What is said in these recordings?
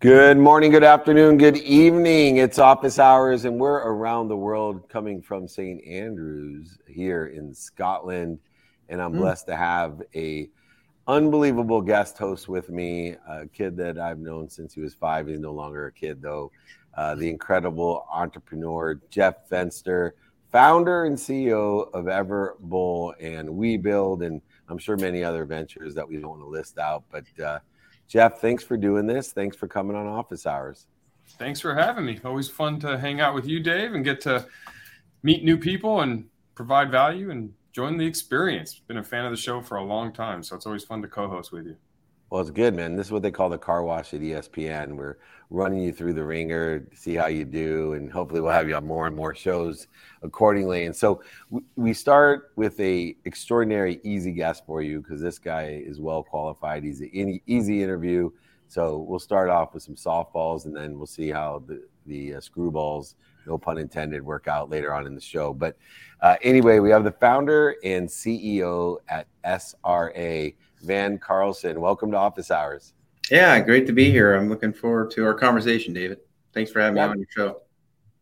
Good morning, good afternoon, good evening. It's office hours, and we're around the world coming from St. Andrews here in Scotland. And I'm mm. blessed to have a unbelievable guest host with me, a kid that I've known since he was five. He's no longer a kid, though. Uh, the incredible entrepreneur, Jeff Fenster, founder and CEO of Everbowl and WeBuild, and I'm sure many other ventures that we don't want to list out. But uh, Jeff, thanks for doing this. Thanks for coming on Office Hours. Thanks for having me. Always fun to hang out with you, Dave, and get to meet new people and provide value and join the experience. Been a fan of the show for a long time, so it's always fun to co-host with you. Well, it's good, man. This is what they call the car wash at ESPN. We're running you through the ringer, see how you do, and hopefully we'll have you on more and more shows accordingly. And so we start with a extraordinary easy guest for you because this guy is well qualified. He's an easy interview. So we'll start off with some softballs, and then we'll see how the the uh, screwballs, no pun intended, work out later on in the show. But uh, anyway, we have the founder and CEO at SRA Van Carlson. Welcome to Office Hours. Yeah, great to be here. I'm looking forward to our conversation, David. Thanks for having yeah, me on your show.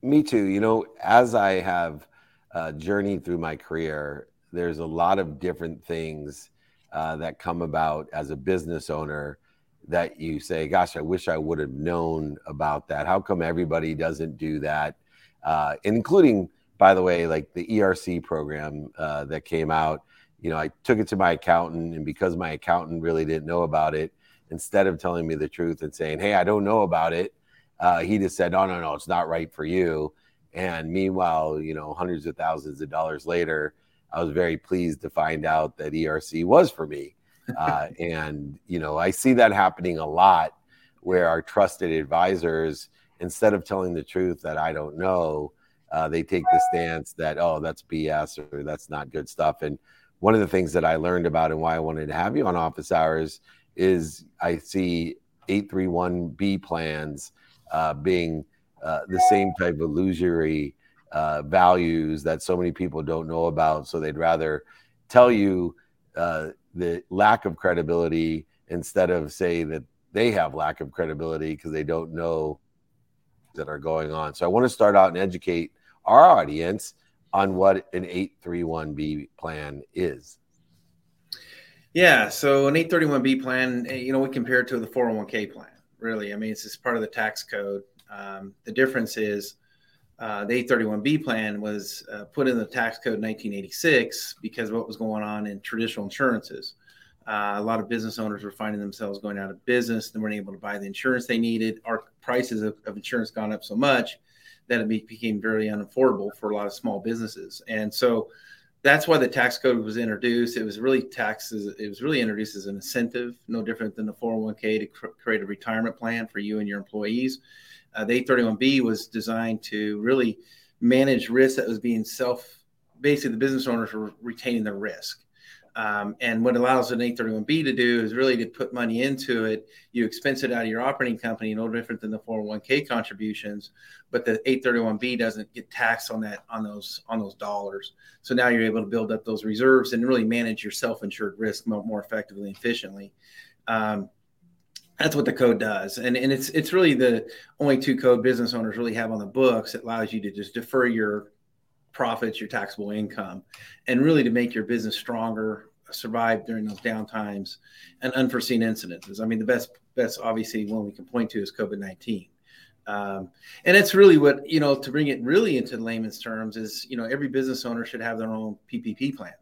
Me too. You know, as I have uh, journeyed through my career, there's a lot of different things uh, that come about as a business owner that you say, "Gosh, I wish I would have known about that." How come everybody doesn't do that? Uh, including, by the way, like the ERC program uh, that came out you know, I took it to my accountant, and because my accountant really didn't know about it, instead of telling me the truth and saying, "Hey, I don't know about it," uh, he just said, "No, no, no, it's not right for you." And meanwhile, you know, hundreds of thousands of dollars later, I was very pleased to find out that ERC was for me. Uh, and you know, I see that happening a lot, where our trusted advisors, instead of telling the truth that I don't know, uh, they take the stance that oh, that's BS or that's not good stuff. And one of the things that I learned about and why I wanted to have you on office hours is I see 831B plans uh, being uh, the same type of illusory uh, values that so many people don't know about. So they'd rather tell you uh, the lack of credibility instead of say that they have lack of credibility because they don't know that are going on. So I want to start out and educate our audience on what an 831B plan is. Yeah, so an 831B plan, eh, you know, we compare it to the 401k plan. Really, I mean, it's just part of the tax code. Um, the difference is uh, the 831B plan was uh, put in the tax code in 1986 because of what was going on in traditional insurances. Uh, a lot of business owners were finding themselves going out of business and weren't able to buy the insurance they needed. Our prices of, of insurance gone up so much that it became very unaffordable for a lot of small businesses. And so that's why the tax code was introduced. It was really taxes. It was really introduced as an incentive, no different than the 401k to cr- create a retirement plan for you and your employees. Uh, the 831b was designed to really manage risk that was being self. Basically, the business owners were retaining the risk. Um, and what allows an 831B to do is really to put money into it. You expense it out of your operating company, no different than the 401k contributions, but the 831B doesn't get taxed on that on those on those dollars. So now you're able to build up those reserves and really manage your self-insured risk more, more effectively and efficiently. Um, that's what the code does, and and it's it's really the only two code business owners really have on the books. It allows you to just defer your profits, your taxable income, and really to make your business stronger, survive during those downtimes and unforeseen incidences. I mean, the best, best obviously one we can point to is COVID 19. Um, and it's really what, you know, to bring it really into layman's terms is, you know, every business owner should have their own PPP plan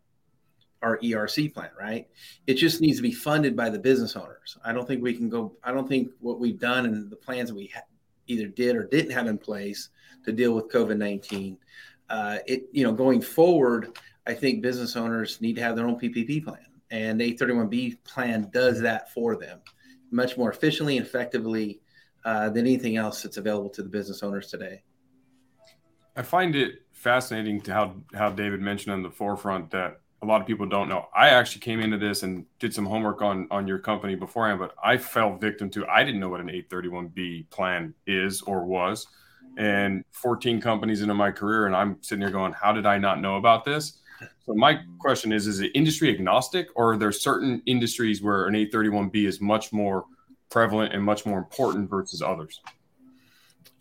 or ERC plan, right? It just needs to be funded by the business owners. I don't think we can go, I don't think what we've done and the plans that we ha- either did or didn't have in place to deal with COVID 19 uh, it you know going forward, I think business owners need to have their own PPP plan, and 831B plan does that for them much more efficiently and effectively uh, than anything else that's available to the business owners today. I find it fascinating to how how David mentioned on the forefront that a lot of people don't know. I actually came into this and did some homework on on your company beforehand, but I fell victim to I didn't know what an 831B plan is or was and 14 companies into my career, and I'm sitting here going, how did I not know about this? So my question is: Is it industry agnostic, or are there certain industries where an 831B is much more prevalent and much more important versus others?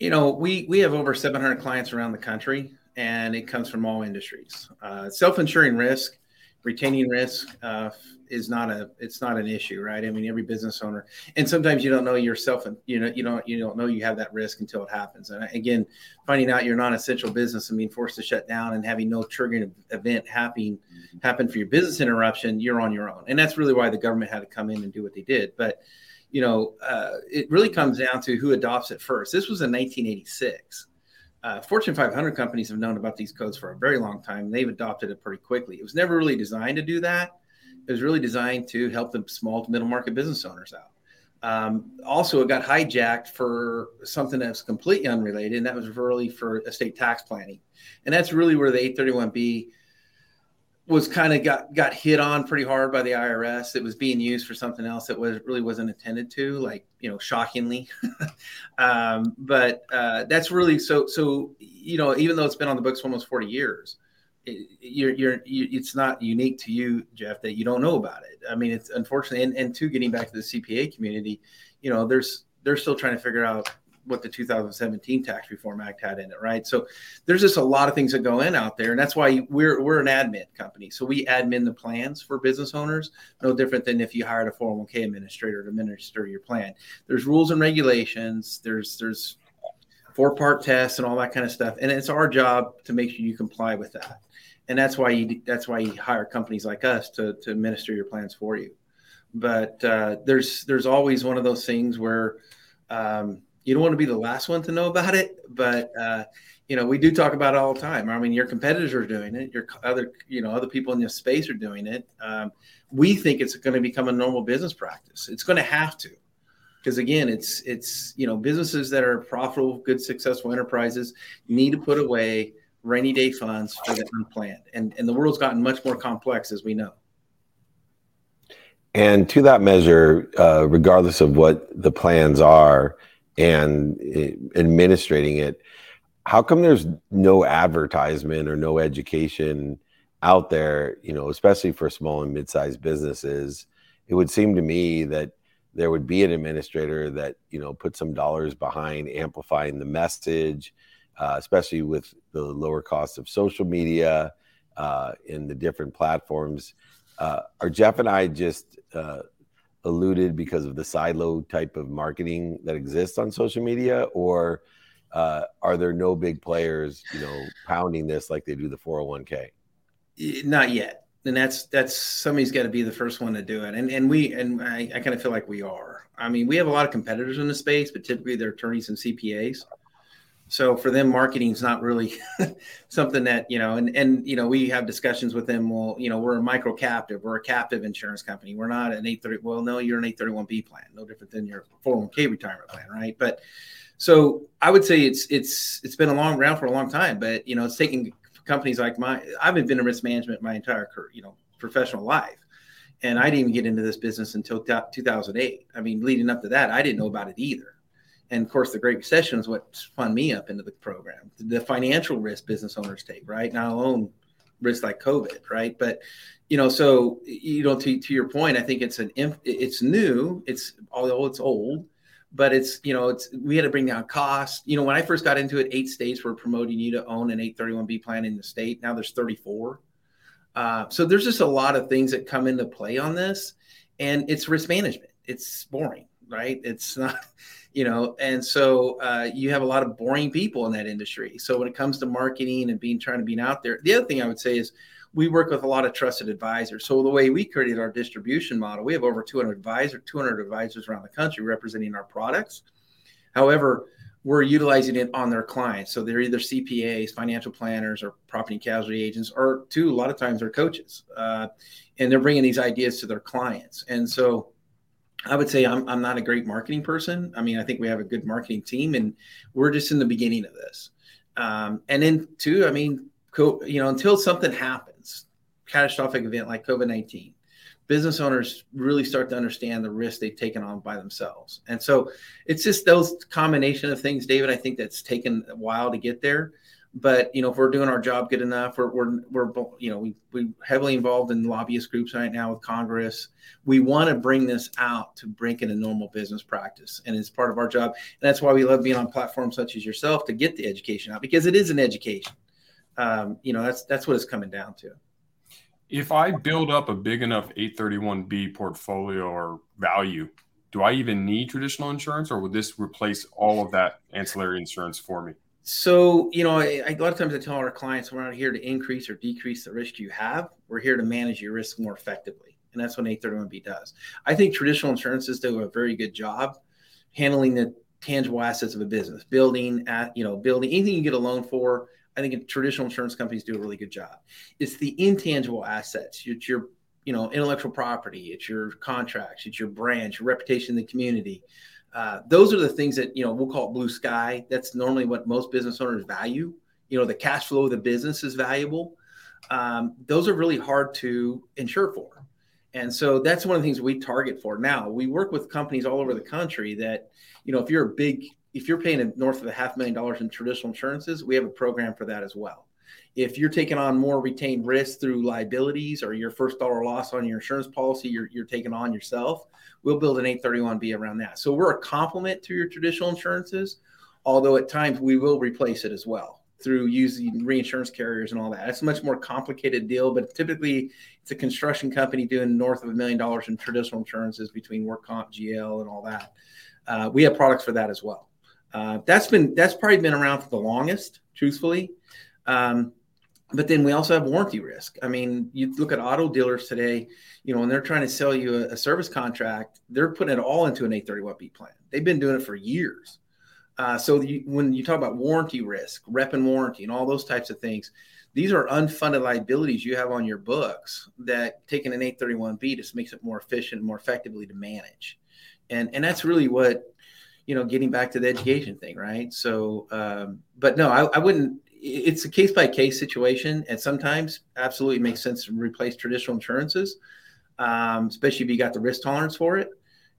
You know, we we have over 700 clients around the country, and it comes from all industries. Uh, self-insuring risk, retaining risk uh, is not a it's not an issue, right? I mean, every business owner, and sometimes you don't know yourself, and you know you don't you don't know you have that risk until it happens. And again, finding out you're non-essential business and being forced to shut down and having no triggering event happen happen for your business interruption, you're on your own. And that's really why the government had to come in and do what they did. But you know, uh, it really comes down to who adopts it first. This was in 1986. Uh, Fortune 500 companies have known about these codes for a very long time. They've adopted it pretty quickly. It was never really designed to do that. It was really designed to help the small to middle market business owners out. Um, also, it got hijacked for something that's completely unrelated, and that was really for estate tax planning. And that's really where the 831B was kind of got got hit on pretty hard by the IRS. It was being used for something else that was really wasn't intended to, like you know, shockingly. um, but uh, that's really so so you know, even though it's been on the books for almost forty years, it, you're, you're you, it's not unique to you, Jeff, that you don't know about it. I mean, it's unfortunately, and and to getting back to the CPA community, you know, there's they're still trying to figure out what the 2017 Tax Reform Act had in it, right? So there's just a lot of things that go in out there, and that's why we're we're an admin company. So we admin the plans for business owners, no different than if you hired a 401k administrator to administer your plan. There's rules and regulations. There's there's four part tests and all that kind of stuff, and it's our job to make sure you comply with that. And that's why you that's why you hire companies like us to to administer your plans for you. But uh, there's there's always one of those things where um, you don't want to be the last one to know about it, but uh, you know we do talk about it all the time. I mean, your competitors are doing it. Your other you know other people in this space are doing it. Um, we think it's going to become a normal business practice. It's going to have to, because again, it's it's you know businesses that are profitable, good, successful enterprises need to put away rainy day funds for the unplanned, and and the world's gotten much more complex as we know. And to that measure, uh, regardless of what the plans are, and administrating it how come there's no advertisement or no education out there you know especially for small and mid-sized businesses it would seem to me that there would be an administrator that you know put some dollars behind amplifying the message uh, especially with the lower cost of social media uh, in the different platforms uh, are jeff and i just uh, alluded because of the silo type of marketing that exists on social media, or uh, are there no big players, you know, pounding this like they do the 401k? Not yet, and that's that's somebody's got to be the first one to do it, and and we and I, I kind of feel like we are. I mean, we have a lot of competitors in the space, but typically they're attorneys and CPAs. So for them, marketing is not really something that you know, and and you know, we have discussions with them. Well, you know, we're a micro captive, we're a captive insurance company. We're not an 830. Well, no, you're an 831b plan, no different than your 401k retirement plan, right? But so I would say it's it's it's been a long round for a long time, but you know, it's taking companies like mine. I've been in risk management my entire career, you know, professional life. And I didn't even get into this business until 2008. I mean, leading up to that, I didn't know about it either and of course the great recession is what spun me up into the program. The financial risk business owners take right? Not alone risks like covid right? But you know so you know to, to your point i think it's an it's new it's although it's old but it's you know it's we had to bring down cost you know when i first got into it eight states were promoting you to own an 831b plan in the state. Now there's 34 uh, so there's just a lot of things that come into play on this and it's risk management. It's boring right? It's not you know and so uh, you have a lot of boring people in that industry. So when it comes to marketing and being trying to be out there the other thing i would say is we work with a lot of trusted advisors. So the way we created our distribution model we have over 200 advisors 200 advisors around the country representing our products. However we're utilizing it on their clients. So they're either cpas financial planners or property and casualty agents or two a lot of times they're coaches uh, and they're bringing these ideas to their clients. And so I would say I'm, I'm not a great marketing person. I mean, I think we have a good marketing team, and we're just in the beginning of this. Um, and then, two, I mean, co- you know, until something happens, catastrophic event like COVID 19, business owners really start to understand the risk they've taken on by themselves. And so it's just those combination of things, David, I think that's taken a while to get there. But you know if we're doing our job good enough we're we're, we're you know we we heavily involved in lobbyist groups right now with congress. We want to bring this out to bring in a normal business practice and it's part of our job. And that's why we love being on platforms such as yourself to get the education out because it is an education. Um, you know that's that's what it's coming down to. If i build up a big enough 831b portfolio or value do i even need traditional insurance or would this replace all of that ancillary insurance for me so, you know, a lot of times I tell our clients we're not here to increase or decrease the risk you have. We're here to manage your risk more effectively. And that's what 831B does. I think traditional insurances do a very good job handling the tangible assets of a business, building at, you know, building anything you get a loan for. I think traditional insurance companies do a really good job. It's the intangible assets. It's your, you know, intellectual property. It's your contracts. It's your brand, your reputation in the community. Uh, those are the things that you know we'll call it blue sky. That's normally what most business owners value. You know, the cash flow of the business is valuable. Um, those are really hard to insure for, and so that's one of the things we target for. Now we work with companies all over the country that you know if you're a big if you're paying north of a half million dollars in traditional insurances, we have a program for that as well. If you're taking on more retained risk through liabilities or your first dollar loss on your insurance policy, you're, you're taking on yourself, we'll build an 831B around that. So we're a complement to your traditional insurances, although at times we will replace it as well through using reinsurance carriers and all that. It's a much more complicated deal, but typically it's a construction company doing north of a million dollars in traditional insurances between work comp, GL, and all that. Uh, we have products for that as well. Uh, that's been that's probably been around for the longest, truthfully. Um, but then we also have warranty risk. I mean, you look at auto dealers today, you know, when they're trying to sell you a, a service contract, they're putting it all into an 831B plan. They've been doing it for years. Uh, so you, when you talk about warranty risk, rep and warranty, and all those types of things, these are unfunded liabilities you have on your books that taking an 831B just makes it more efficient, more effectively to manage. And and that's really what, you know, getting back to the education thing, right? So, um, but no, I, I wouldn't it's a case by case situation, and sometimes absolutely makes sense to replace traditional insurances, um, especially if you got the risk tolerance for it.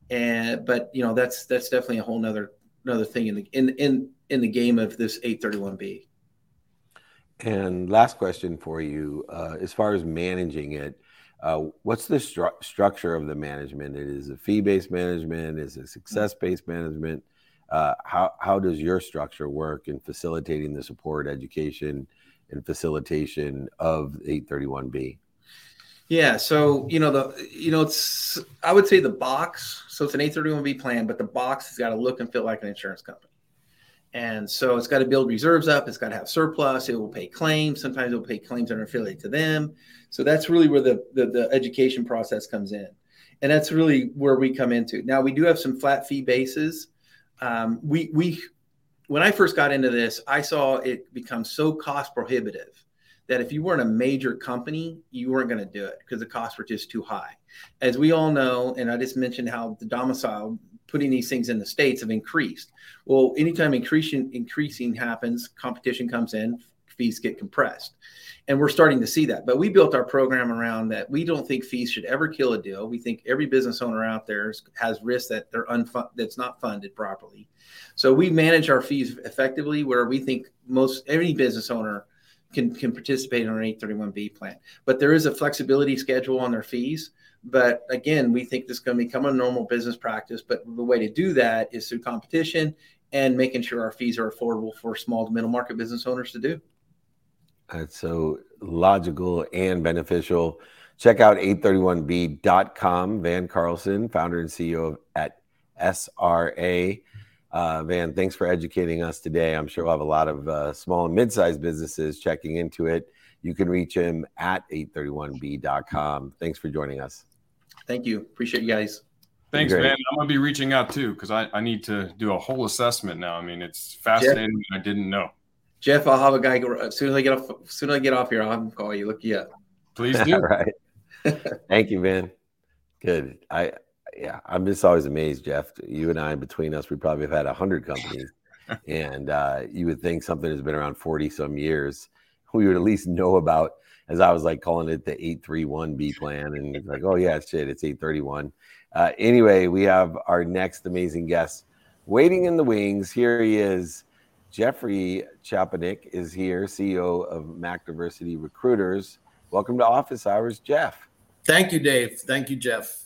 And but you know that's that's definitely a whole nother another thing in the in in in the game of this 831b. And last question for you, uh, as far as managing it, uh, what's the stru- structure of the management? It is a fee-based management, is it success-based management? Uh, how how does your structure work in facilitating the support, education, and facilitation of 831B? Yeah, so you know the you know it's I would say the box. So it's an 831B plan, but the box has got to look and feel like an insurance company. And so it's got to build reserves up. It's got to have surplus. It will pay claims. Sometimes it will pay claims that are affiliated to them. So that's really where the, the, the education process comes in. And that's really where we come into. Now we do have some flat fee bases um, we we when I first got into this, I saw it become so cost prohibitive that if you weren't a major company, you weren't going to do it because the costs were just too high. As we all know, and I just mentioned how the domicile putting these things in the states have increased. Well, anytime increasing increasing happens, competition comes in, fees get compressed. And we're starting to see that. But we built our program around that. We don't think fees should ever kill a deal. We think every business owner out there has risk that they're that's not funded properly. So we manage our fees effectively where we think most any business owner can, can participate in an 831B plan. But there is a flexibility schedule on their fees. But again, we think this is going to become a normal business practice. But the way to do that is through competition and making sure our fees are affordable for small to middle market business owners to do. That's so logical and beneficial. Check out 831b.com. Van Carlson, founder and CEO of, at SRA. Uh, Van, thanks for educating us today. I'm sure we'll have a lot of uh, small and mid sized businesses checking into it. You can reach him at 831b.com. Thanks for joining us. Thank you. Appreciate you guys. Thanks, man. I'm going to be reaching out too because I, I need to do a whole assessment now. I mean, it's fascinating. I didn't know. Jeff, I'll have a guy as soon as I get off. As soon as I get off here, I'll have him call you. Look you up. Please do. right. Thank you, man. Good. I yeah, I'm just always amazed, Jeff. You and I, between us, we probably have had a hundred companies, and uh, you would think something has been around forty some years. We would at least know about. As I was like calling it the eight three one B plan, and like, oh yeah, shit, it's eight thirty one. Uh, anyway, we have our next amazing guest waiting in the wings. Here he is. Jeffrey Chaponick is here, CEO of Mac Diversity Recruiters. Welcome to Office Hours, Jeff. Thank you, Dave. Thank you, Jeff.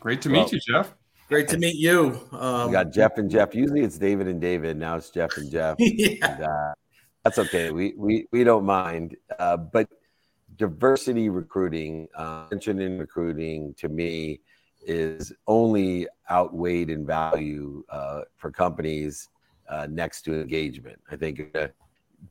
Great to meet you, Jeff. Great to meet you. Um, we got Jeff and Jeff. Usually it's David and David. Now it's Jeff and Jeff. yeah. And, uh, that's okay. We we we don't mind. Uh, but diversity recruiting, uh, mention in recruiting, to me, is only outweighed in value uh, for companies uh, next to engagement. I think uh,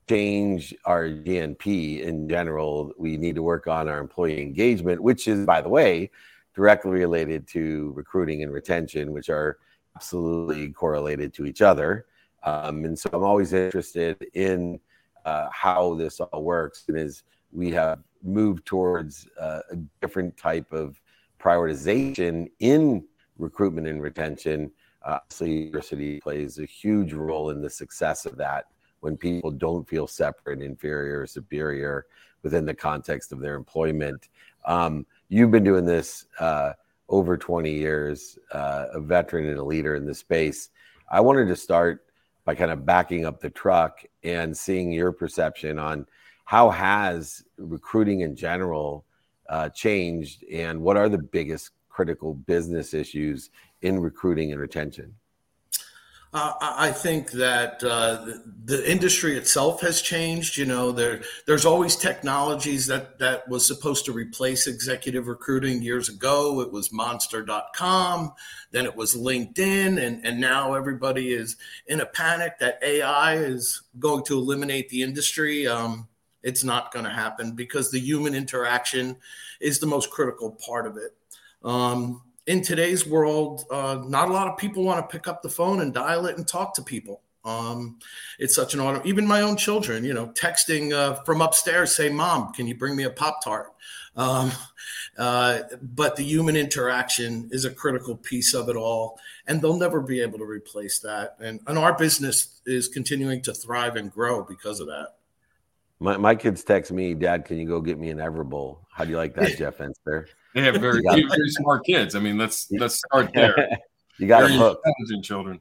change our GNP in general, we need to work on our employee engagement, which is, by the way, directly related to recruiting and retention, which are absolutely correlated to each other. Um, and so I'm always interested in uh, how this all works. And as we have moved towards uh, a different type of prioritization in recruitment and retention, uh, plays a huge role in the success of that when people don't feel separate, inferior, superior within the context of their employment. Um, you've been doing this uh, over 20 years, uh, a veteran and a leader in the space. I wanted to start by kind of backing up the truck and seeing your perception on how has recruiting in general uh, changed and what are the biggest critical business issues in recruiting and retention? Uh, I think that uh, the industry itself has changed. You know, there there's always technologies that that was supposed to replace executive recruiting years ago. It was Monster.com, then it was LinkedIn, and and now everybody is in a panic that AI is going to eliminate the industry. Um, it's not going to happen because the human interaction is the most critical part of it. Um, in today's world, uh, not a lot of people want to pick up the phone and dial it and talk to people. Um, it's such an auto. Even my own children, you know, texting uh, from upstairs, say, "Mom, can you bring me a pop tart?" Um, uh, but the human interaction is a critical piece of it all, and they'll never be able to replace that. And and our business is continuing to thrive and grow because of that. My my kids text me, Dad, can you go get me an Everbowl? How do you like that, Jeff Fenster? They have very, very smart kids. I mean, let's let's start there. you got them hooked. Intelligent children.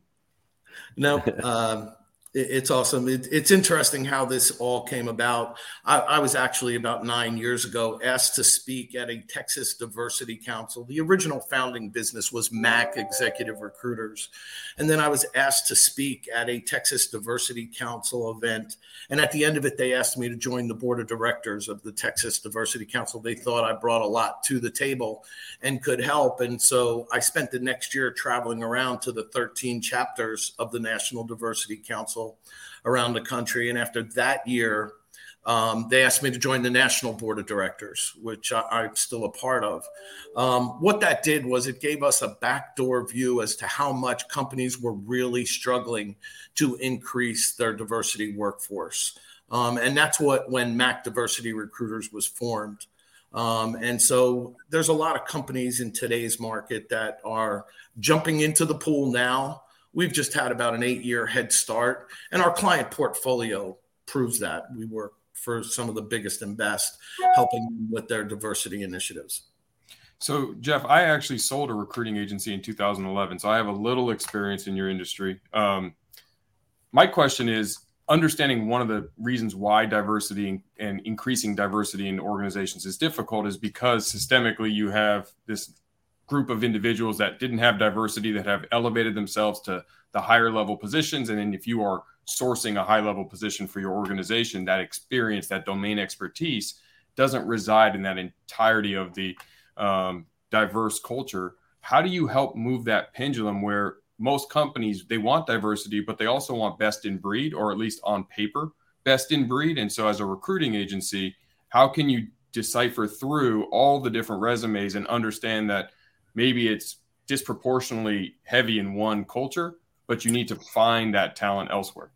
No, um, it's awesome. It, it's interesting how this all came about. I, I, was actually about nine years ago asked to speak at a Texas Diversity Council. The original founding business was Mac Executive Recruiters. And then I was asked to speak at a Texas Diversity Council event. And at the end of it, they asked me to join the board of directors of the Texas Diversity Council. They thought I brought a lot to the table and could help. And so I spent the next year traveling around to the 13 chapters of the National Diversity Council around the country. And after that year, um, they asked me to join the national board of directors, which I, am still a part of. Um, what that did was it gave us a backdoor view as to how much companies were really struggling to increase their diversity workforce. Um, and that's what when Mac Diversity Recruiters was formed. Um, and so there's a lot of companies in today's market that are jumping into the pool now We've just had about an eight year head start, and our client portfolio proves that. We work for some of the biggest and best, helping with their diversity initiatives. So, Jeff, I actually sold a recruiting agency in 2011, so I have a little experience in your industry. Um, my question is understanding one of the reasons why diversity and increasing diversity in organizations is difficult is because systemically you have this group of individuals that didn't have diversity that have elevated themselves to the higher level positions. And then if you are sourcing a high level position for your organization that experience that domain expertise doesn't reside in that entirety of the um, diverse culture. How do you help move that pendulum where most companies they want diversity but they also want best in breed or at least on paper best in breed? And so as a recruiting agency how can you decipher through all the different resumes and understand that maybe it's disproportionately heavy in one culture, but you need to find that talent elsewhere.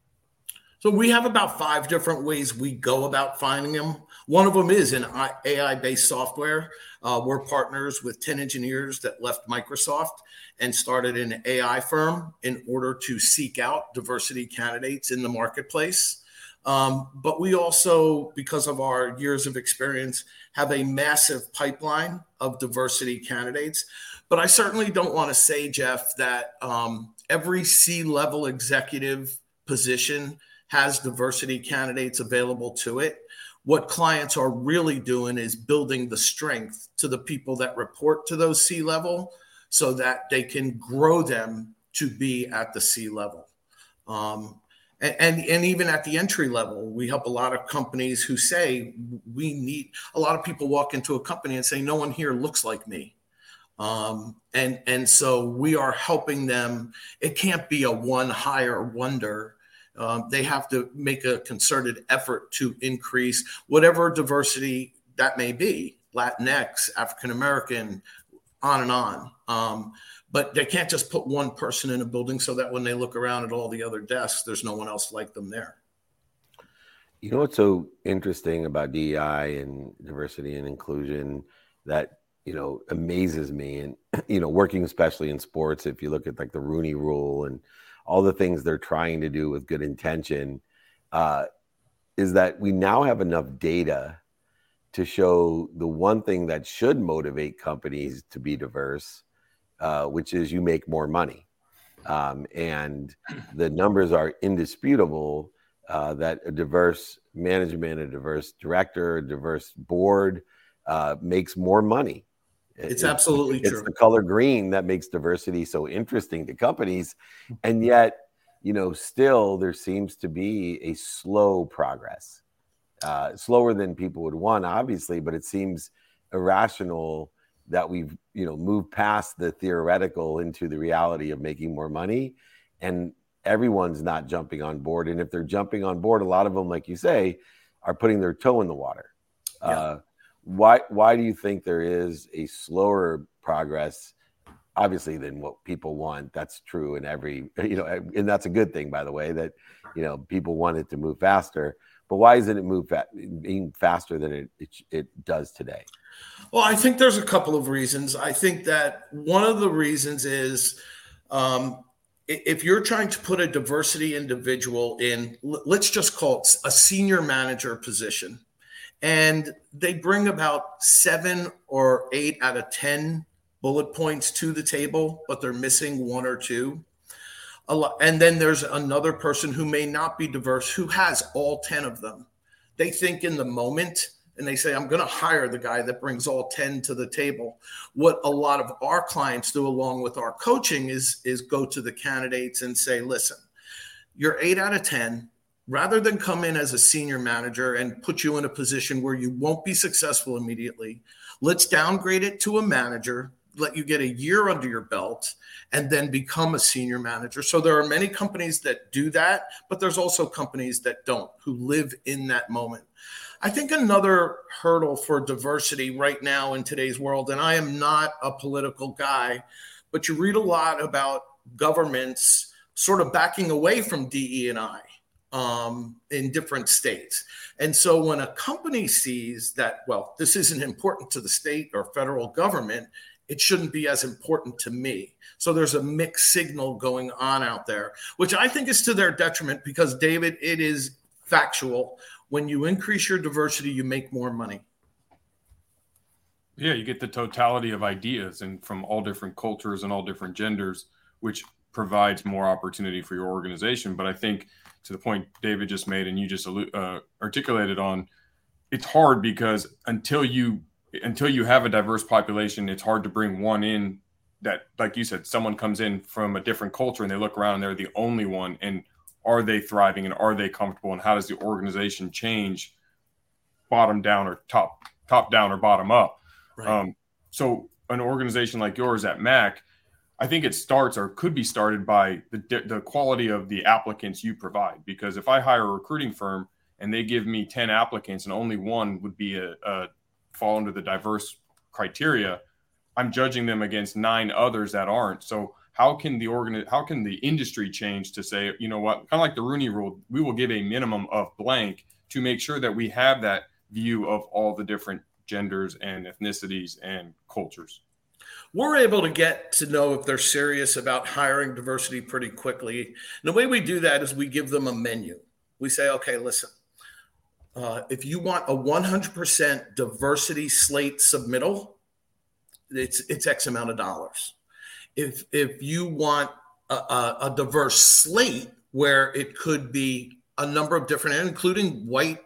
So we have about five different ways we go about finding them. One of them is in AI-based software. Uh, we're partners with 10 engineers that left Microsoft and started an AI firm in order to seek out diversity candidates in the marketplace. Um, but we also, because of our years of experience, have a massive pipeline of diversity candidates. But I certainly don't want to say, Jeff, that um, every C level executive position has diversity candidates available to it. What clients are really doing is building the strength to the people that report to those C level so that they can grow them to be at the C level. Um, and, and, and even at the entry level, we help a lot of companies who say we need a lot of people walk into a company and say, no one here looks like me. Um, and and so we are helping them. It can't be a one hire wonder. Um, they have to make a concerted effort to increase whatever diversity that may be, Latinx, African American, on and on. Um, but they can't just put one person in a building so that when they look around at all the other desks, there's no one else like them there. You know what's so interesting about DEI and diversity and inclusion that you know amazes me, and you know working especially in sports. If you look at like the Rooney Rule and all the things they're trying to do with good intention, uh, is that we now have enough data to show the one thing that should motivate companies to be diverse uh, which is you make more money. Um, and the numbers are indisputable uh, that a diverse management, a diverse director, a diverse board uh, makes more money. It's, absolutely it's true. It's the color green that makes diversity so interesting to companies. And yet, you know, still there seems to be a slow progress, uh, slower than people would want, obviously, but it seems irrational that we've you know moved past the theoretical into the reality of making more money. And everyone's not jumping on board. And if they're jumping on board a lot of them like you say are putting their toe in the water. Yeah. uh, why why do you think there is a slower progress obviously than what people want? That's true in every you know and that's a good thing by the way that you know people want it to move faster but why isn't it move being faster than it, it, it does today well, I think there's a couple of reasons. I think that one of the reasons is um, if you're trying to put a diversity individual in, let's just call it a senior manager position, and they bring about seven or eight out of 10 bullet points to the table, but they're missing one or two. A lot, and then there's another person who may not be diverse who has all 10 of them. They think in the moment and they say, I'm going to hire the guy that brings all 10 to the table. What a lot of our clients do along with our coaching is, is go to the candidates and say, listen, you're eight out of 10. Rather than come in as a senior manager and put you in a position where you won't be successful immediately, let's downgrade it to a manager, let you get a year under your belt, and then become a senior manager. So there are many companies that do that, but there's also companies that don't, who live in that moment. I think another hurdle for diversity right now in today's world, and I am not a political guy, but you read a lot about governments sort of backing away from DE and I um, in different states. And so when a company sees that, well, this isn't important to the state or federal government, it shouldn't be as important to me. So there's a mixed signal going on out there, which I think is to their detriment because, David, it is factual when you increase your diversity, you make more money. Yeah, you get the totality of ideas and from all different cultures and all different genders, which provides more opportunity for your organization. But I think to the point David just made and you just uh, articulated on, it's hard because until you until you have a diverse population, it's hard to bring one in that, like you said, someone comes in from a different culture and they look around and they're the only one, and are they thriving and are they comfortable? And how does the organization change bottom down or top top down or bottom up? Right. um, so an organization like yours at mac i think it starts or could be started by the, the quality of the applicants you provide. Because if i hire a recruiting firm and they give me 10 applicants and only one would be a, a fall under the diverse criteria i'm judging them against nine others that aren't. So how can the organ how can the industry change to say you know what kind of like the rooney rule we will give a minimum of blank to make sure that we have that view of all the different genders and ethnicities and cultures? We're able to get to know if they're serious about hiring diversity pretty quickly. And the way we do that is we give them a menu. We say okay listen uh, if you want a 100% diversity slate submittal it's it's x amount of dollars if if you want a, a, a diverse slate where it could be a number of different, including white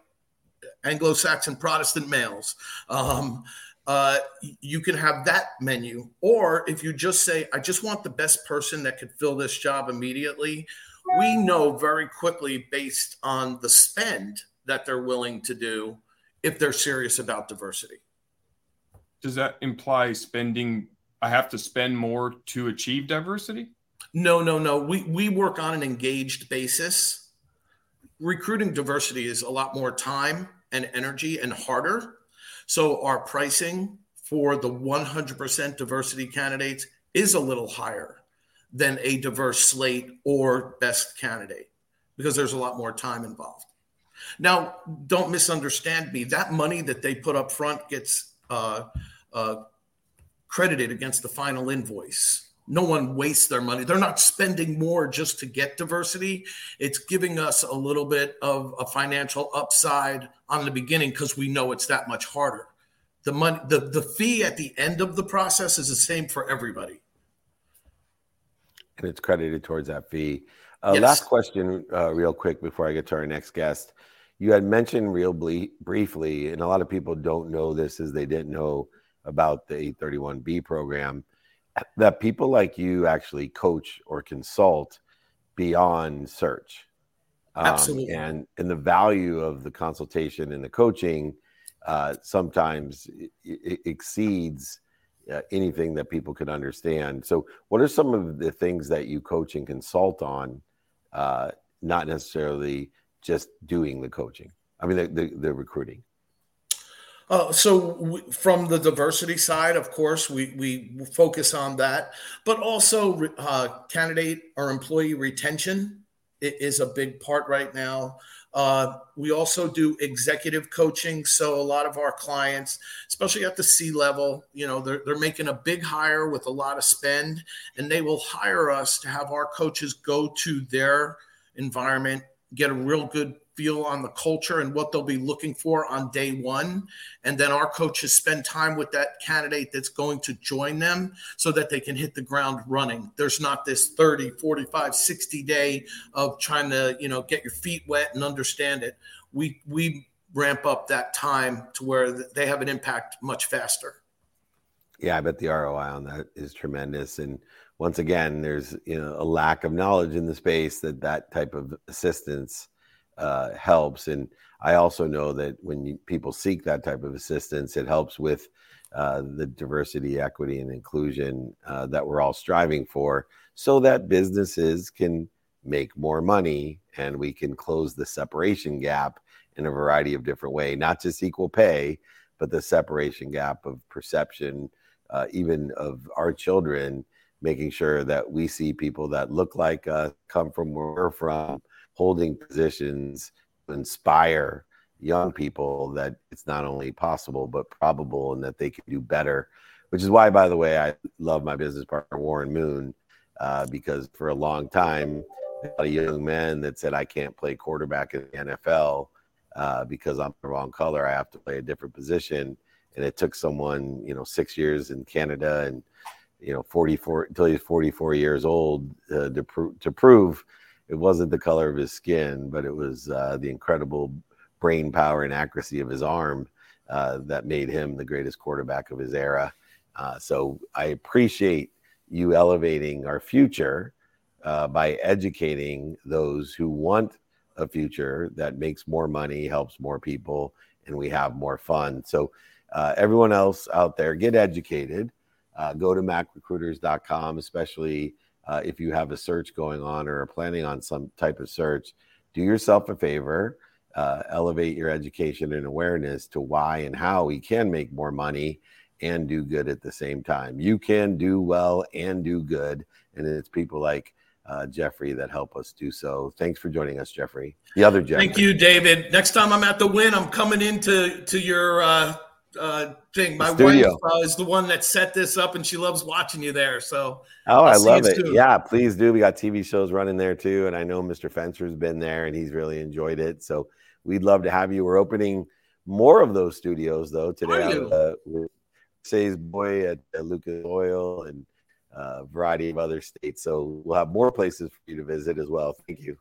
Anglo-Saxon Protestant males. Um, uh, you can have that menu, or if you just say, "I just want the best person that could fill this job immediately," we know very quickly based on the spend that they're willing to do if they're serious about diversity. Does that imply spending? I have to spend more to achieve diversity? No, no, no. We we work on an engaged basis. Recruiting diversity is a lot more time and energy and harder. So our pricing for the 100% diversity candidates is a little higher than a diverse slate or best candidate because there's a lot more time involved. Now, don't misunderstand me. That money that they put up front gets uh, uh, credited against the final invoice. No one wastes their money. They're not spending more just to get diversity. It's giving us a little bit of a financial upside on the beginning because we know it's that much harder. The money, the, the fee at the end of the process is the same for everybody. And it's credited towards that fee. Uh, yes. Last question, uh, real quick, before I get to our next guest. You had mentioned real ble- briefly, and a lot of people don't know this as they didn't know about the 831B program, that people like you actually coach or consult beyond search. Um, Absolutely. And, and the value of the consultation and the coaching uh, sometimes it, it exceeds uh, anything that people could understand. So, what are some of the things that you coach and consult on, uh, not necessarily just doing the coaching? I mean, the, the, the recruiting. Uh, so we, from the diversity side, of course, we, we focus on that, but also uh, candidate or employee retention is a big part right now. Uh, we also do executive coaching. So a lot of our clients, especially at the C level, you know, they're, they're making a big hire with a lot of spend, and they will hire us to have our coaches go to their environment, get a real good feel on the culture and what they'll be looking for on day one. And then our coaches spend time with that candidate that's going to join them so that they can hit the ground running. There's not this 30, 45, 60 day of trying to, you know, get your feet wet and understand it. We, we ramp up that time to where they have an impact much faster. Yeah, I bet the ROI on that is tremendous. And once again, there's you know a lack of knowledge in the space that that type of assistance uh, helps. And I also know that when you, people seek that type of assistance, it helps with uh, the diversity, equity, and inclusion uh, that we're all striving for, so that businesses can make more money and we can close the separation gap in a variety of different ways, not just equal pay, but the separation gap of perception, uh, even of our children, making sure that we see people that look like us, come from where we're from, holding positions to inspire young people that it's not only possible but probable and that they can do better which is why by the way i love my business partner warren moon uh, because for a long time a lot of young men that said i can't play quarterback in the nfl uh, because i'm the wrong color. I have to play a different position. And it took someone you know six years in canada and you know 44 until he's 44 years old uh, to, pr- to prove it wasn't the color of his skin, but it was uh, the incredible brain power and accuracy of his arm uh, that made him the greatest quarterback of his era. Uh, so I appreciate you elevating our future uh, by educating those who want a future that makes more money, helps more people, and we have more fun. So uh, everyone else out there, get educated. Uh, go to macrecruiters.com, especially uh, if you have a search going on or are planning on some type of search, do yourself a favor, uh, elevate your education and awareness to why and how we can make more money and do good at the same time. You can do well and do good. And it's people like uh, Jeffrey that help us do so. Thanks for joining us, Jeffrey. The other Jeffrey. Thank you, David. Next time I'm at the Wynn, I'm coming into to your uh, uh, thing. My wife uh, is the one that set this up, and she loves watching you there. So, oh, I'll i love it. Soon. Yeah, please do. We got TV shows running there too, and I know Mr. Fenster's been there, and he's really enjoyed it. So, we'd love to have you. We're opening more of those studios though today. Uh, with Say's boy at uh, Lucas Oil and uh, a variety of other states. So we'll have more places for you to visit as well. Thank you.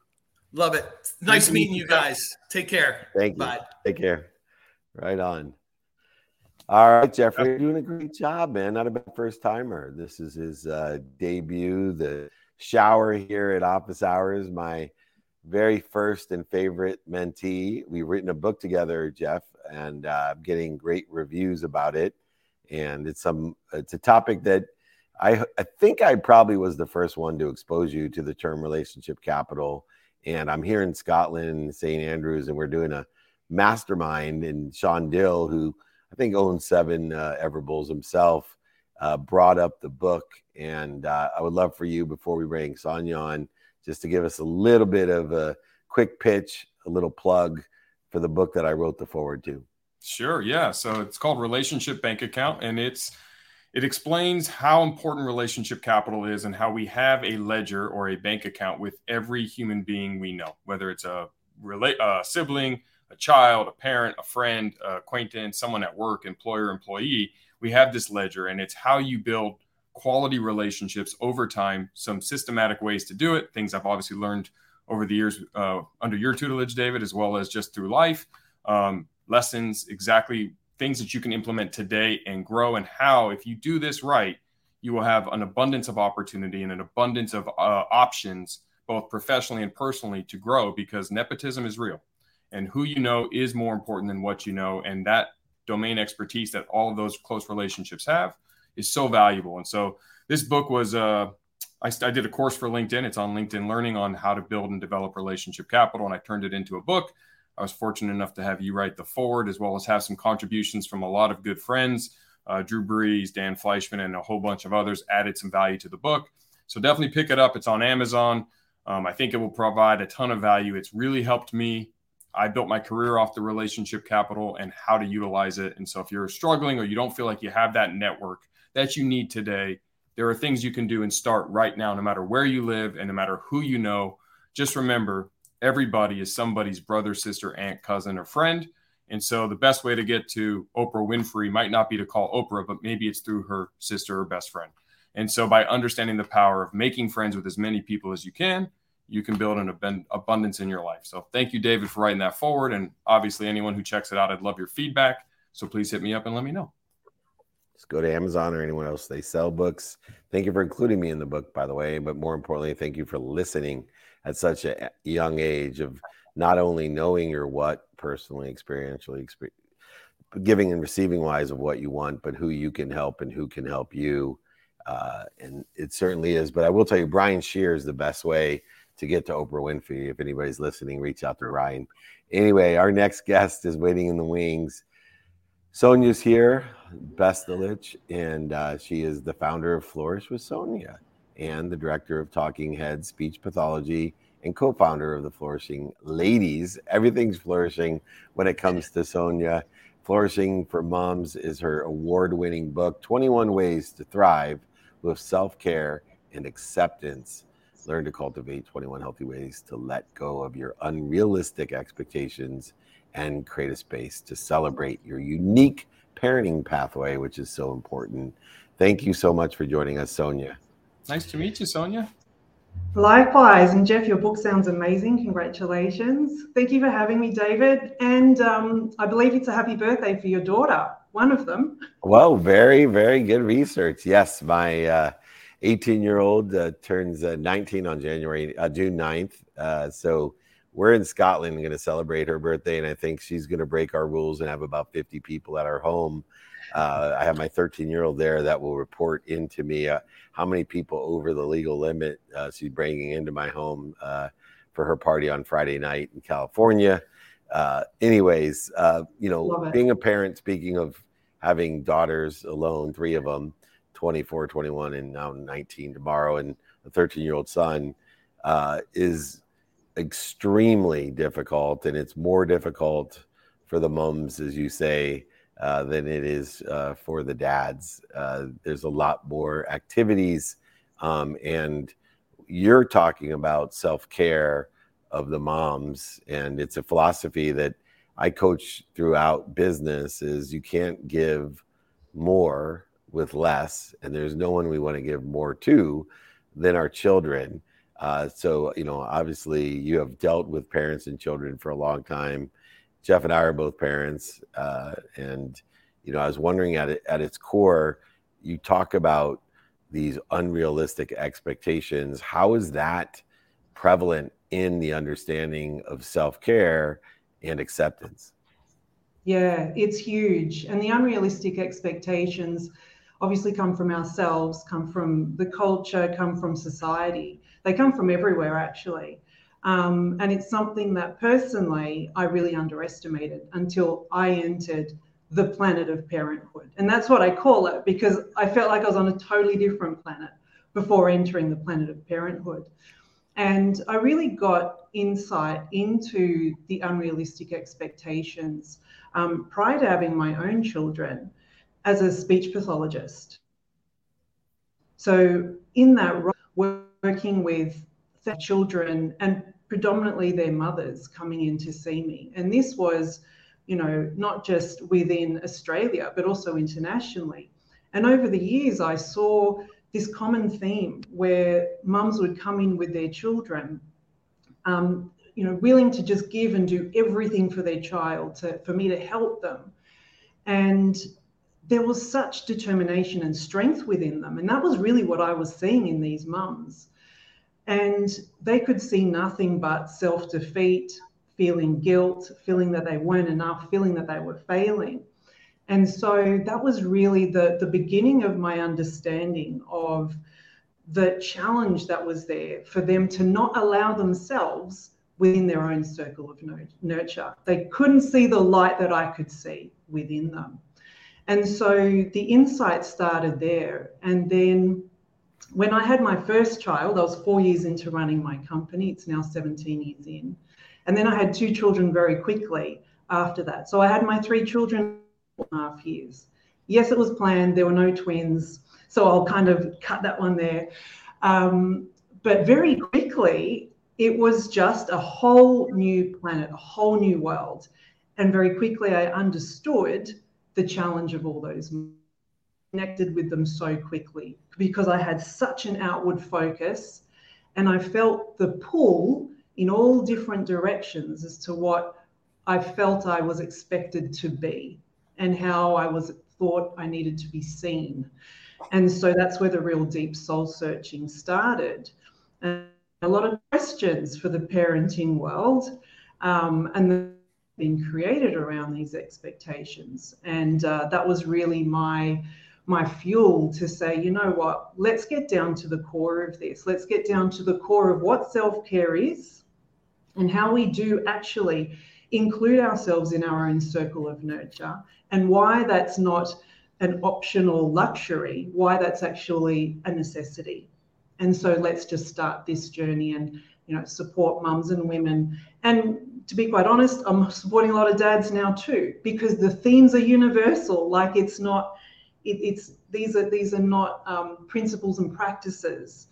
Love it. Nice meeting you guys. Take care. Thank you. Bye. Take care. Right on. All right, Jeffrey, you're doing a great job, man. Not a bad first timer. This is his uh, debut, the shower here at Office Hours. My very first and favorite mentee. We've written a book together, Jeff, and uh, I'm getting great reviews about it. And it's some it's a topic that I I think I probably was the first one to expose you to the term relationship capital. And I'm here in Scotland, St. Andrews, and we're doing a mastermind. And Sean Dill, who I think owns seven uh, Everbowls himself, uh, brought up the book. And uh, I would love for you, before we bring Sonia on, just to give us a little bit of a quick pitch, a little plug for the book that I wrote the forward to. Sure. Yeah. So it's called Relationship Bank Account, and it's it explains how important relationship capital is and how we have a ledger or a bank account with every human being we know, whether it's a, relate, a sibling, a child, a parent, a friend, a acquaintance, someone at work, employer, employee. We have this ledger, and it's how you build quality relationships over time, some systematic ways to do it, things I've obviously learned over the years uh, under your tutelage, David, as well as just through life. Um, lessons, exactly things that you can implement today and grow, and how, if you do this right, you will have an abundance of opportunity and an abundance of uh, options, both professionally and personally, to grow because nepotism is real. And who you know is more important than what you know. And that domain expertise that all of those close relationships have is so valuable. And so this book was, uh, I, I did a course for LinkedIn. It's on LinkedIn Learning on how to build and develop relationship capital, and I turned it into a book. I was fortunate enough to have you write the forward, as well as have some contributions from a lot of good friends. Uh, Drew Brees, Dan Fleischman, and a whole bunch of others added some value to the book. So definitely pick it up. It's on Amazon. Um, I think it will provide a ton of value. It's really helped me. I built my career off the relationship capital and how to utilize it. And so if you're struggling or you don't feel like you have that network, that you need today. There are things you can do and start right now, no matter where you live and no matter who you know. Just remember, everybody is somebody's brother, sister, aunt, cousin, or friend. And so the best way to get to Oprah Winfrey might not be to call Oprah, but maybe it's through her sister or best friend. And so by understanding the power of making friends with as many people as you can, you can build an abundance in your life. So thank you, David, for writing that forward. And obviously, anyone who checks it out, I'd love your feedback. So please hit me up and let me know. Just go to Amazon or anyone else. They sell books. Thank you for including me in the book, by the way. But more importantly, thank you for listening at such a young age of not only knowing your what personally, experientially, giving and receiving wise of what you want, but who you can help and who can help you. Uh, and it certainly is. But I will tell you, Brian Shear is the best way to get to Oprah Winfrey. If anybody's listening, reach out to Ryan. Anyway, our next guest is waiting in the wings. Sonia's here, Bestulic, and uh, she is the founder of Flourish with Sonia and the director of Talking Head Speech Pathology and co-founder of the Flourishing Ladies. Everything's flourishing when it comes to Sonia. Flourishing for Moms is her award-winning book, 21 Ways to Thrive with Self-Care and Acceptance. Learn to cultivate 21 healthy ways to let go of your unrealistic expectations and create a space to celebrate your unique parenting pathway, which is so important. Thank you so much for joining us, Sonia. Nice to meet you, Sonia. Likewise. And Jeff, your book sounds amazing. Congratulations. Thank you for having me, David. And um, I believe it's a happy birthday for your daughter, one of them. Well, very, very good research. Yes, my 18 uh, year old uh, turns uh, 19 on January, uh, June 9th. Uh, so we're in Scotland going to celebrate her birthday, and I think she's going to break our rules and have about 50 people at our home. Uh, I have my 13 year old there that will report into me uh, how many people over the legal limit uh, she's bringing into my home uh, for her party on Friday night in California. Uh, anyways, uh, you know, being a parent, speaking of having daughters alone, three of them, 24, 21, and now 19 tomorrow, and a 13 year old son, is extremely difficult, and it's more difficult for the mums, as you say, uh, than it is uh, for the dads. Uh, there's a lot more activities, um, and you're talking about self care of the moms, and it's a philosophy that I coach throughout business. Is you can't give more with less, and there's no one we want to give more to than our children. Uh, so, you know, obviously you have dealt with parents and children for a long time. Jeff and I are both parents. Uh, and, you know, I was wondering at, it, at its core, you talk about these unrealistic expectations. How is that prevalent in the understanding of self care and acceptance? Yeah, it's huge. And the unrealistic expectations obviously come from ourselves, come from the culture, come from society. They come from everywhere, actually. Um, and it's something that personally I really underestimated until I entered the planet of parenthood. And that's what I call it because I felt like I was on a totally different planet before entering the planet of parenthood. And I really got insight into the unrealistic expectations um, prior to having my own children as a speech pathologist. So, in that role, working with children and predominantly their mothers coming in to see me. And this was, you know, not just within Australia, but also internationally. And over the years, I saw this common theme where mums would come in with their children, um, you know, willing to just give and do everything for their child to, for me to help them. And there was such determination and strength within them. And that was really what I was seeing in these mums. And they could see nothing but self defeat, feeling guilt, feeling that they weren't enough, feeling that they were failing. And so that was really the, the beginning of my understanding of the challenge that was there for them to not allow themselves within their own circle of nurture. They couldn't see the light that I could see within them. And so the insight started there. And then when I had my first child, I was four years into running my company. It's now 17 years in. And then I had two children very quickly after that. So I had my three children four and a half years. Yes, it was planned. There were no twins. So I'll kind of cut that one there. Um, but very quickly, it was just a whole new planet, a whole new world. And very quickly, I understood the challenge of all those connected with them so quickly because I had such an outward focus and I felt the pull in all different directions as to what I felt I was expected to be and how I was thought I needed to be seen. And so that's where the real deep soul searching started. And a lot of questions for the parenting world. Um, and been created around these expectations. And uh, that was really my my fuel to say, you know what, let's get down to the core of this. Let's get down to the core of what self care is and how we do actually include ourselves in our own circle of nurture and why that's not an optional luxury, why that's actually a necessity. And so let's just start this journey and you know support mums and women and to be quite honest i'm supporting a lot of dads now too because the themes are universal. Like it's not it, it's these are these are not um, principles and practices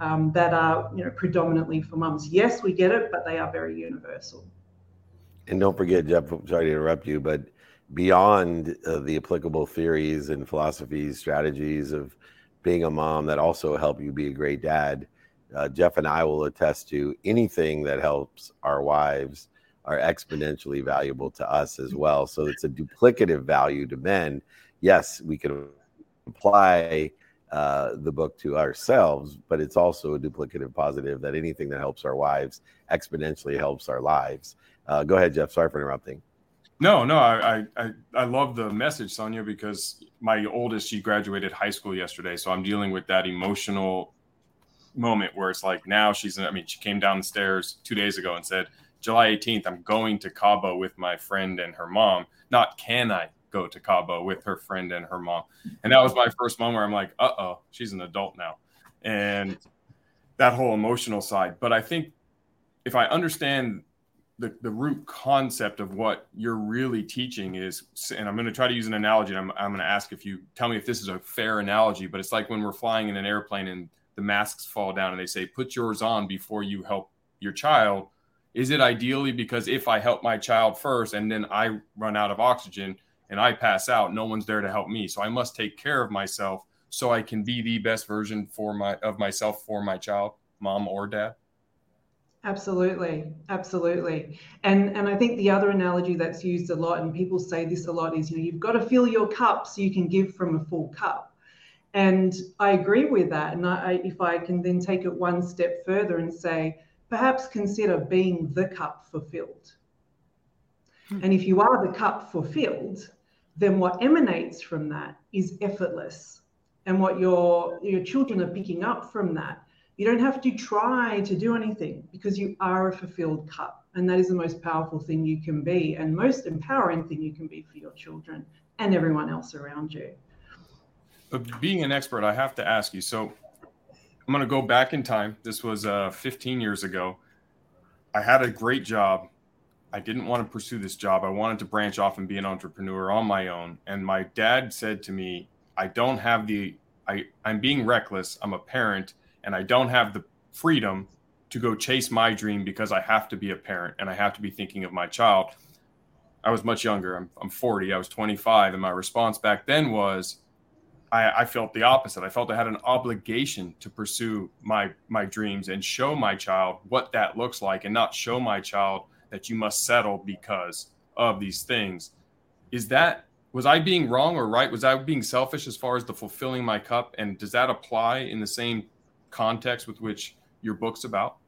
um, that are you know predominantly for mums. Yes we get it but they are very universal. And don't forget jeff sorry to interrupt you but beyond uh, the applicable theories and philosophies strategies of being a mom that also help you be a great dad uh, Jeff and I will attest to anything that helps our wives are exponentially valuable to us as well. So it's a duplicative value to men. Yes, we can apply uh, the book to ourselves, but it's also a duplicative positive that anything that helps our wives exponentially helps our lives. Uh, go ahead, Jeff. Sorry for interrupting. No, no, I, I I love the message, Sonia, because my oldest she graduated high school yesterday, so I'm dealing with that emotional moment where it's like now she's I mean she came down the stairs two days ago and said July 18th I'm going to Cabo with my friend and her mom. Not can I go to Cabo with her friend and her mom. And that was my first moment where I'm like, uh oh, she's an adult now. And that whole emotional side. But I think if I understand the, the root concept of what you're really teaching is, and I'm going to try to use an analogy. I'm, I'm going to ask if you tell me if this is a fair analogy, but it's like when we're flying in an airplane and the masks fall down and they say put yours on before you help your child is it ideally because if i help my child first and then i run out of oxygen and i pass out no one's there to help me so i must take care of myself so i can be the best version for my of myself for my child mom or dad? Absolutely, absolutely. And and I think the other analogy that's used a lot, and people say this a lot, is you know, you've got to fill your cup so you can give from a full cup. And I agree with that. And I, if I can then take it one step further and say, perhaps consider being the cup fulfilled. Hmm. And if you are the cup fulfilled, then what emanates from that is effortless. And what your, your children are picking up from that, you don't have to try to do anything because you are a fulfilled cup. And that is the most powerful thing you can be and most empowering thing you can be for your children and everyone else around you. But being an expert, I have to ask you. So I'm going to go back in time. This was uh, 15 years ago. I had a great job. I didn't want to pursue this job. I wanted to branch off and be an entrepreneur on my own. And my dad said to me, I don't have the, I, I'm being reckless. I'm a parent and I don't have the freedom to go chase my dream because I have to be a parent and I have to be thinking of my child. I was much younger. I'm, I'm 40. I was 25. And my response back then was, I, I, felt the opposite. I felt I had an obligation to pursue my my dreams and show my child what that looks like, and not show my child that you must settle because of these things. Is that was I being wrong or right? Was I being selfish as far as the fulfilling my cup? And does that apply in the same context with which your book's about?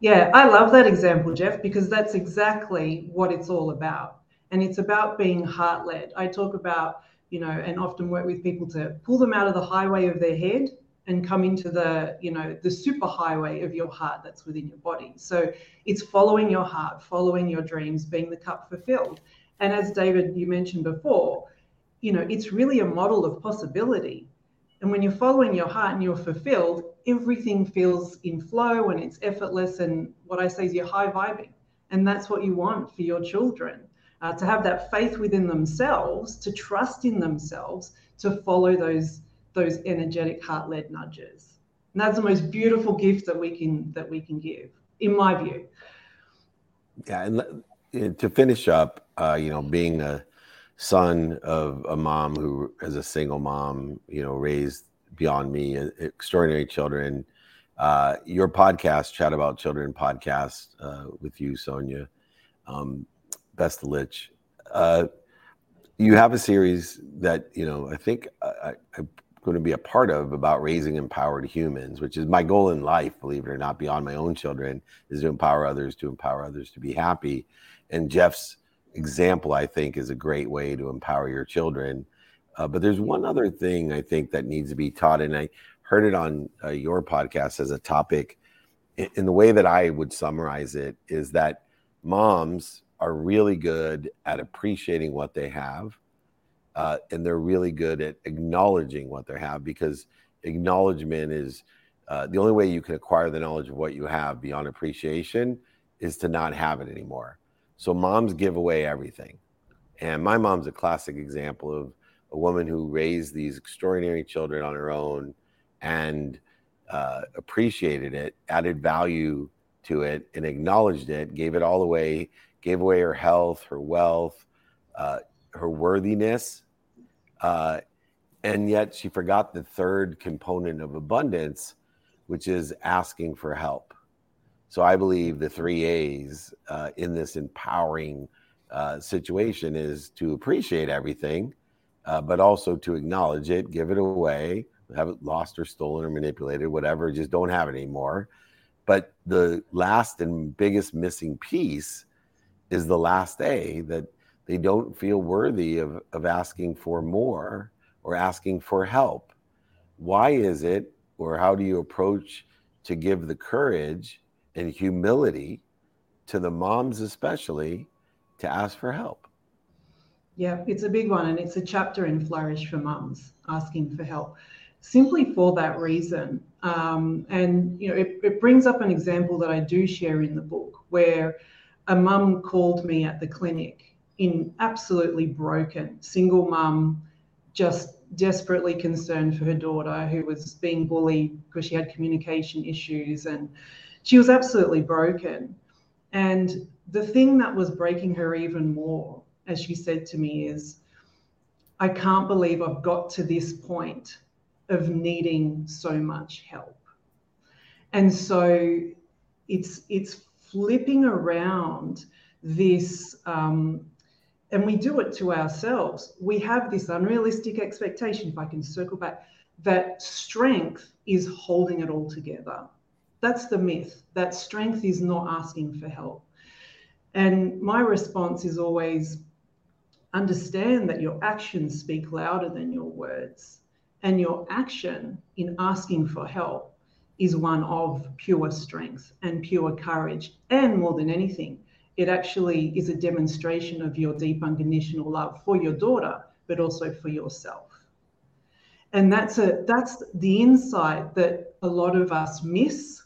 Yeah, I love that example, Jeff, because that's exactly what it's all about. And it's about being heart led. I talk about you know, and often work with people to pull them out of the highway of their head and come into the, you know, the super highway of your heart that's within your body. So it's following your heart, following your dreams, being the cup fulfilled. And as David, you mentioned before, you know, it's really a model of possibility. And when you're following your heart and you're fulfilled, everything feels in flow and it's effortless. And what I say is you're high vibing. And that's what you want for your children uh, to have that faith within themselves, to trust in themselves, to follow those those energetic heart-led nudges. And that's the most beautiful gift that we can that we can give, in my view. Yeah, and to finish up, uh, you know, being a son of a mom who, as a single mom, you know, raised beyond me extraordinary children. Uh, your podcast, Chat About Children podcast, uh, with you, Sonia, um, Bestulic. Uh, you have a series that you know I think I, am going to be a part of about raising empowered humans, which is my goal in life. Believe it or not, beyond my own children, is to empower others, to empower others to be happy. And Jeff's example, I think, is a great way to empower your children. Uh, but there's one other thing I think that needs to be taught, and I heard it on uh, your podcast as a topic. In, in the way that I would summarize it, is that moms are really good at appreciating what they have. Uh, and they're really good at acknowledging what they have because acknowledgement is uh, the only way you can acquire the knowledge of what you have beyond appreciation is to not have it anymore. So moms give away everything. And my mom's a classic example of a woman who raised these extraordinary children on her own and uh, appreciated it, added value to it, and acknowledged it, gave it all away gave away her health, her wealth, uh, her worthiness. Uh, and yet she forgot the third component of abundance, which is asking for help. So I believe the three A's uh, in this empowering uh, situation is to appreciate everything, uh, but also to acknowledge it, give it away, have it lost or stolen or manipulated, whatever, just don't have it anymore. But the last and biggest missing piece is the last day that they don't feel worthy of, of asking for more or asking for help. Why is it, or how do you approach to give the courage and humility to the moms, especially, to ask for help? Yeah, it's a big one, and it's a chapter in Flourish for Mums, asking for help, simply for that reason. Um, and you know, it, it brings up an example that I do share in the book, where a mum called me at the clinic in absolutely broken, single mum, just desperately concerned for her daughter who was being bullied because she had communication issues and she was absolutely broken. And the thing that was breaking her even more, as she said to me, is I can't believe I've got to this point of needing so much help. And so it's it's flipping around this um, and we do it to ourselves. We have this unrealistic expectation, if I can circle back, that strength is holding it all together. That's the myth, that strength is not asking for help. And my response is always understand that your actions speak louder than your words. And your action in asking for help is one of pure strength and pure courage. And more than anything, it actually is a demonstration of your deep unconditional love for your daughter, but also for yourself. And that's a that's the insight that a lot of us miss.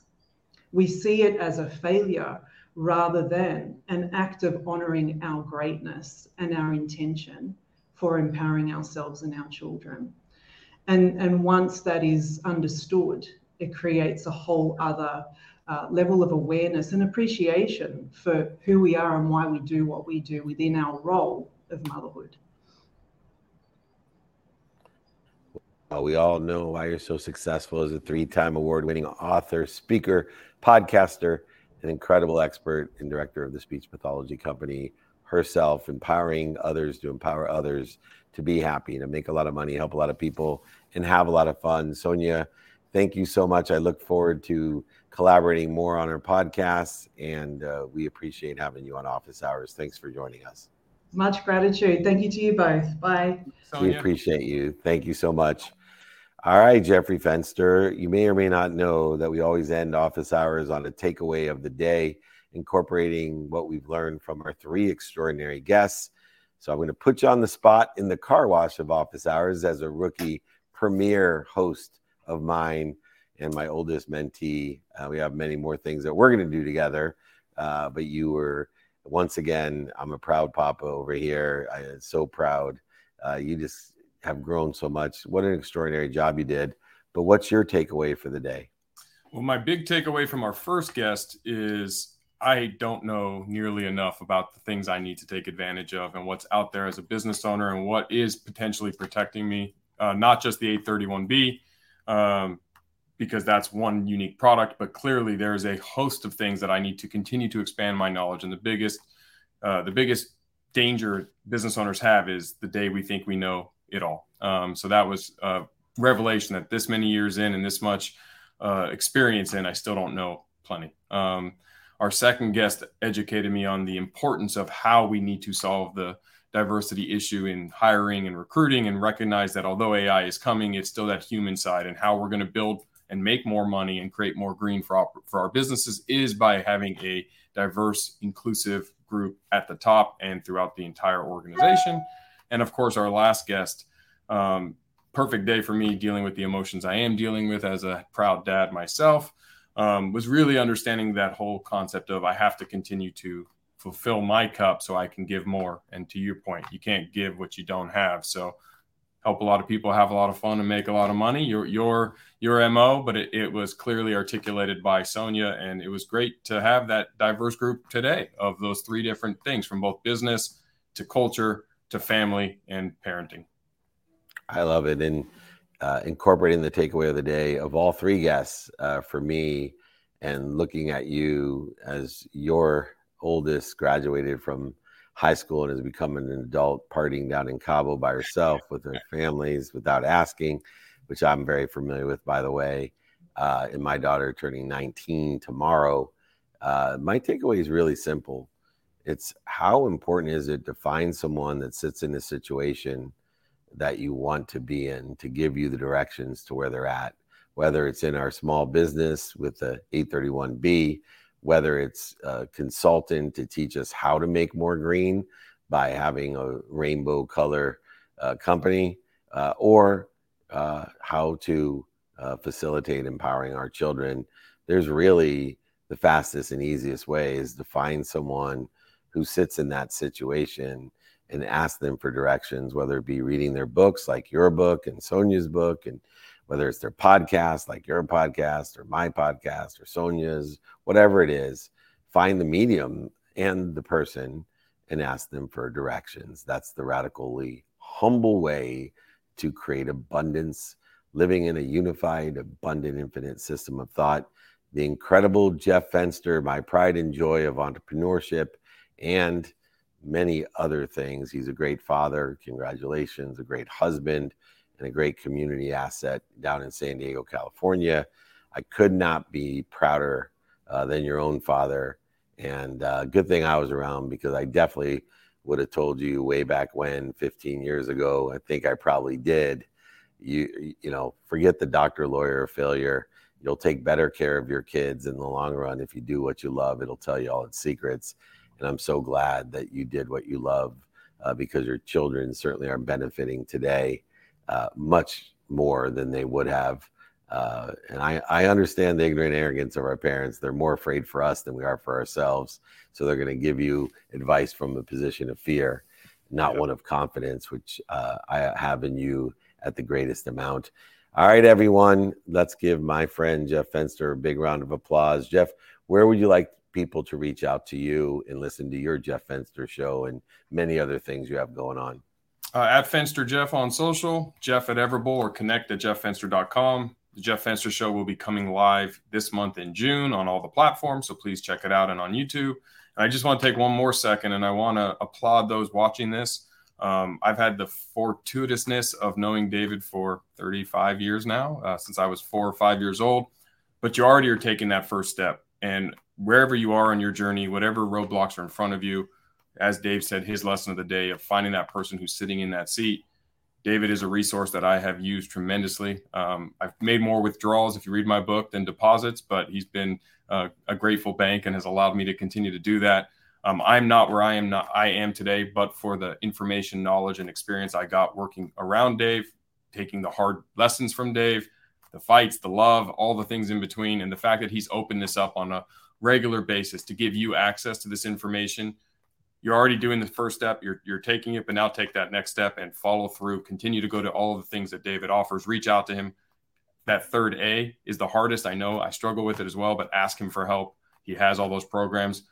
We see it as a failure rather than an act of honoring our greatness and our intention for empowering ourselves and our children. And, and once that is understood, it creates a whole other uh, level of awareness and appreciation for who we are and why we do what we do within our role of motherhood. Well, we all know why you're so successful as a three time award winning author, speaker, podcaster, an incredible expert and director of the speech pathology company herself, empowering others to empower others to be happy, to make a lot of money, help a lot of people, and have a lot of fun. Sonia, thank you so much. I look forward to collaborating more on our podcasts, and uh, we appreciate having you on Office Hours. Thanks for joining us. Much gratitude. Thank you to you both. Bye. Sonia. We appreciate you. Thank you so much. All right, Jeffrey Fenster, you may or may not know that we always end office hours on a takeaway of the day, incorporating what we've learned from our three extraordinary guests. So I'm going to put you on the spot in the car wash of office hours as a rookie premier host of mine and my oldest mentee. Uh, we have many more things that we're going to do together, uh, but you were once again. I'm a proud papa over here. I am so proud. Uh, you just have grown so much. What an extraordinary job you did. But what's your takeaway for the day? Well, my big takeaway from our first guest is I don't know nearly enough about the things I need to take advantage of and what's out there as a business owner and what is potentially protecting me, uh, not just the 831B, um, because that's one unique product, but clearly there's a host of things that I need to continue to expand my knowledge. And the biggest, uh, the biggest danger business owners have is the day we think we know it all. Um, so that was a revelation that this many years in and this much uh, experience in, I still don't know plenty. Um, our second guest educated me on the importance of how we need to solve the diversity issue in hiring and recruiting and recognize that although AI is coming, it's still that human side and how we're going to build and make more money and create more green for, our, for our businesses is by having a diverse, inclusive group at the top and throughout the entire organization. And of course, our last guest, um, perfect day for me dealing with the emotions I am dealing with as a proud dad myself, um, was really understanding that whole concept of I have to continue to fulfill my cup so I can give more. And to your point, you can't give what you don't have. So help a lot of people have a lot of fun and make a lot of money. Your your your mo, but it, it was clearly articulated by Sonia, and it was great to have that diverse group today of those three different things from both business to culture to family and parenting. I love it. And uh, incorporating the takeaway of the day of all three guests uh, for me and looking at you as your oldest graduated from high school and has become an adult partying down in Cabo by herself with her families without asking, which I'm very familiar with, by the way. Uh, and my daughter turning 19 tomorrow. Uh, my takeaway is really simple it's how important is it to find someone that sits in a situation that you want to be in to give you the directions to where they're at whether it's in our small business with the 831b whether it's a consultant to teach us how to make more green by having a rainbow color uh, company uh, or uh, how to uh, facilitate empowering our children there's really the fastest and easiest way is to find someone who sits in that situation and ask them for directions, whether it be reading their books like your book and Sonia's book, and whether it's their podcast like your podcast or my podcast or Sonia's, whatever it is, find the medium and the person and ask them for directions. That's the radically humble way to create abundance, living in a unified, abundant, infinite system of thought the incredible Jeff Fenster, my pride and joy of entrepreneurship, and many other things. He's a great father. Congratulations, a great husband, and a great community asset down in San Diego, California. I could not be prouder uh, than your own father. And uh, good thing I was around because I definitely would have told you way back when, 15 years ago. I think I probably did. You, you know, forget the doctor, lawyer, failure. You'll take better care of your kids in the long run if you do what you love. It'll tell you all its secrets. And I'm so glad that you did what you love uh, because your children certainly are benefiting today uh, much more than they would have. Uh, and I, I understand the ignorant arrogance of our parents. They're more afraid for us than we are for ourselves. So they're going to give you advice from a position of fear, not one of confidence, which uh, I have in you at the greatest amount. All right, everyone, let's give my friend Jeff Fenster a big round of applause. Jeff, where would you like people to reach out to you and listen to your Jeff Fenster show and many other things you have going on? Uh, at Fenster Jeff on social, Jeff at Everbowl or connect at jefffenster.com. The Jeff Fenster show will be coming live this month in June on all the platforms, so please check it out and on YouTube. And I just want to take one more second and I want to applaud those watching this. Um, I've had the fortuitousness of knowing David for 35 years now, uh, since I was four or five years old. But you already are taking that first step. And wherever you are on your journey, whatever roadblocks are in front of you, as Dave said, his lesson of the day of finding that person who's sitting in that seat. David is a resource that I have used tremendously. Um, I've made more withdrawals, if you read my book, than deposits, but he's been uh, a grateful bank and has allowed me to continue to do that. Um, I'm not where I am not I am today, but for the information, knowledge, and experience I got working around Dave, taking the hard lessons from Dave, the fights, the love, all the things in between, and the fact that he's opened this up on a regular basis to give you access to this information. You're already doing the first step. You're, you're taking it, but now take that next step and follow through. Continue to go to all the things that David offers. Reach out to him. That third A is the hardest. I know I struggle with it as well, but ask him for help. He has all those programs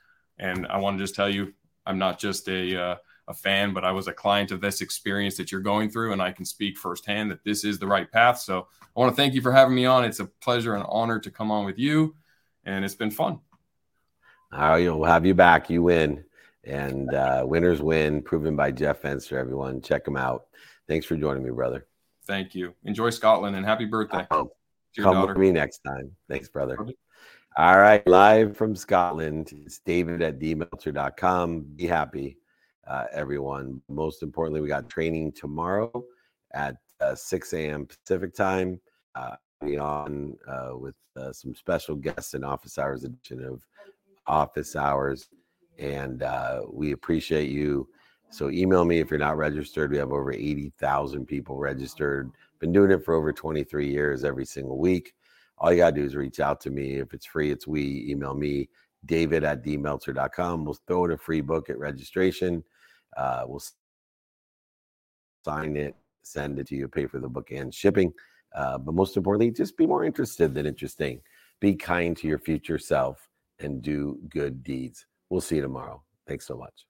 and I want to just tell you, I'm not just a uh, a fan, but I was a client of this experience that you're going through, and I can speak firsthand that this is the right path. So I want to thank you for having me on. It's a pleasure and honor to come on with you, and it's been fun. We'll have you back. You win, and uh, winners win, proven by Jeff Fenster. Everyone, check him out. Thanks for joining me, brother. Thank you. Enjoy Scotland and happy birthday. come daughter. with me next time. Thanks, brother. All right, live from Scotland. It's David at dmeltzer.com. Be happy, uh, everyone. Most importantly, we got training tomorrow at uh, 6 a.m. Pacific time. Uh, be on uh, with uh, some special guests in office hours edition of Office Hours, and uh, we appreciate you. So email me if you're not registered. We have over 80,000 people registered. Been doing it for over 23 years, every single week all you got to do is reach out to me. If it's free, it's we. Email me, david at dmeltzer.com. We'll throw in a free book at registration. Uh, we'll sign it, send it to you, pay for the book and shipping. Uh, but most importantly, just be more interested than interesting. Be kind to your future self and do good deeds. We'll see you tomorrow. Thanks so much.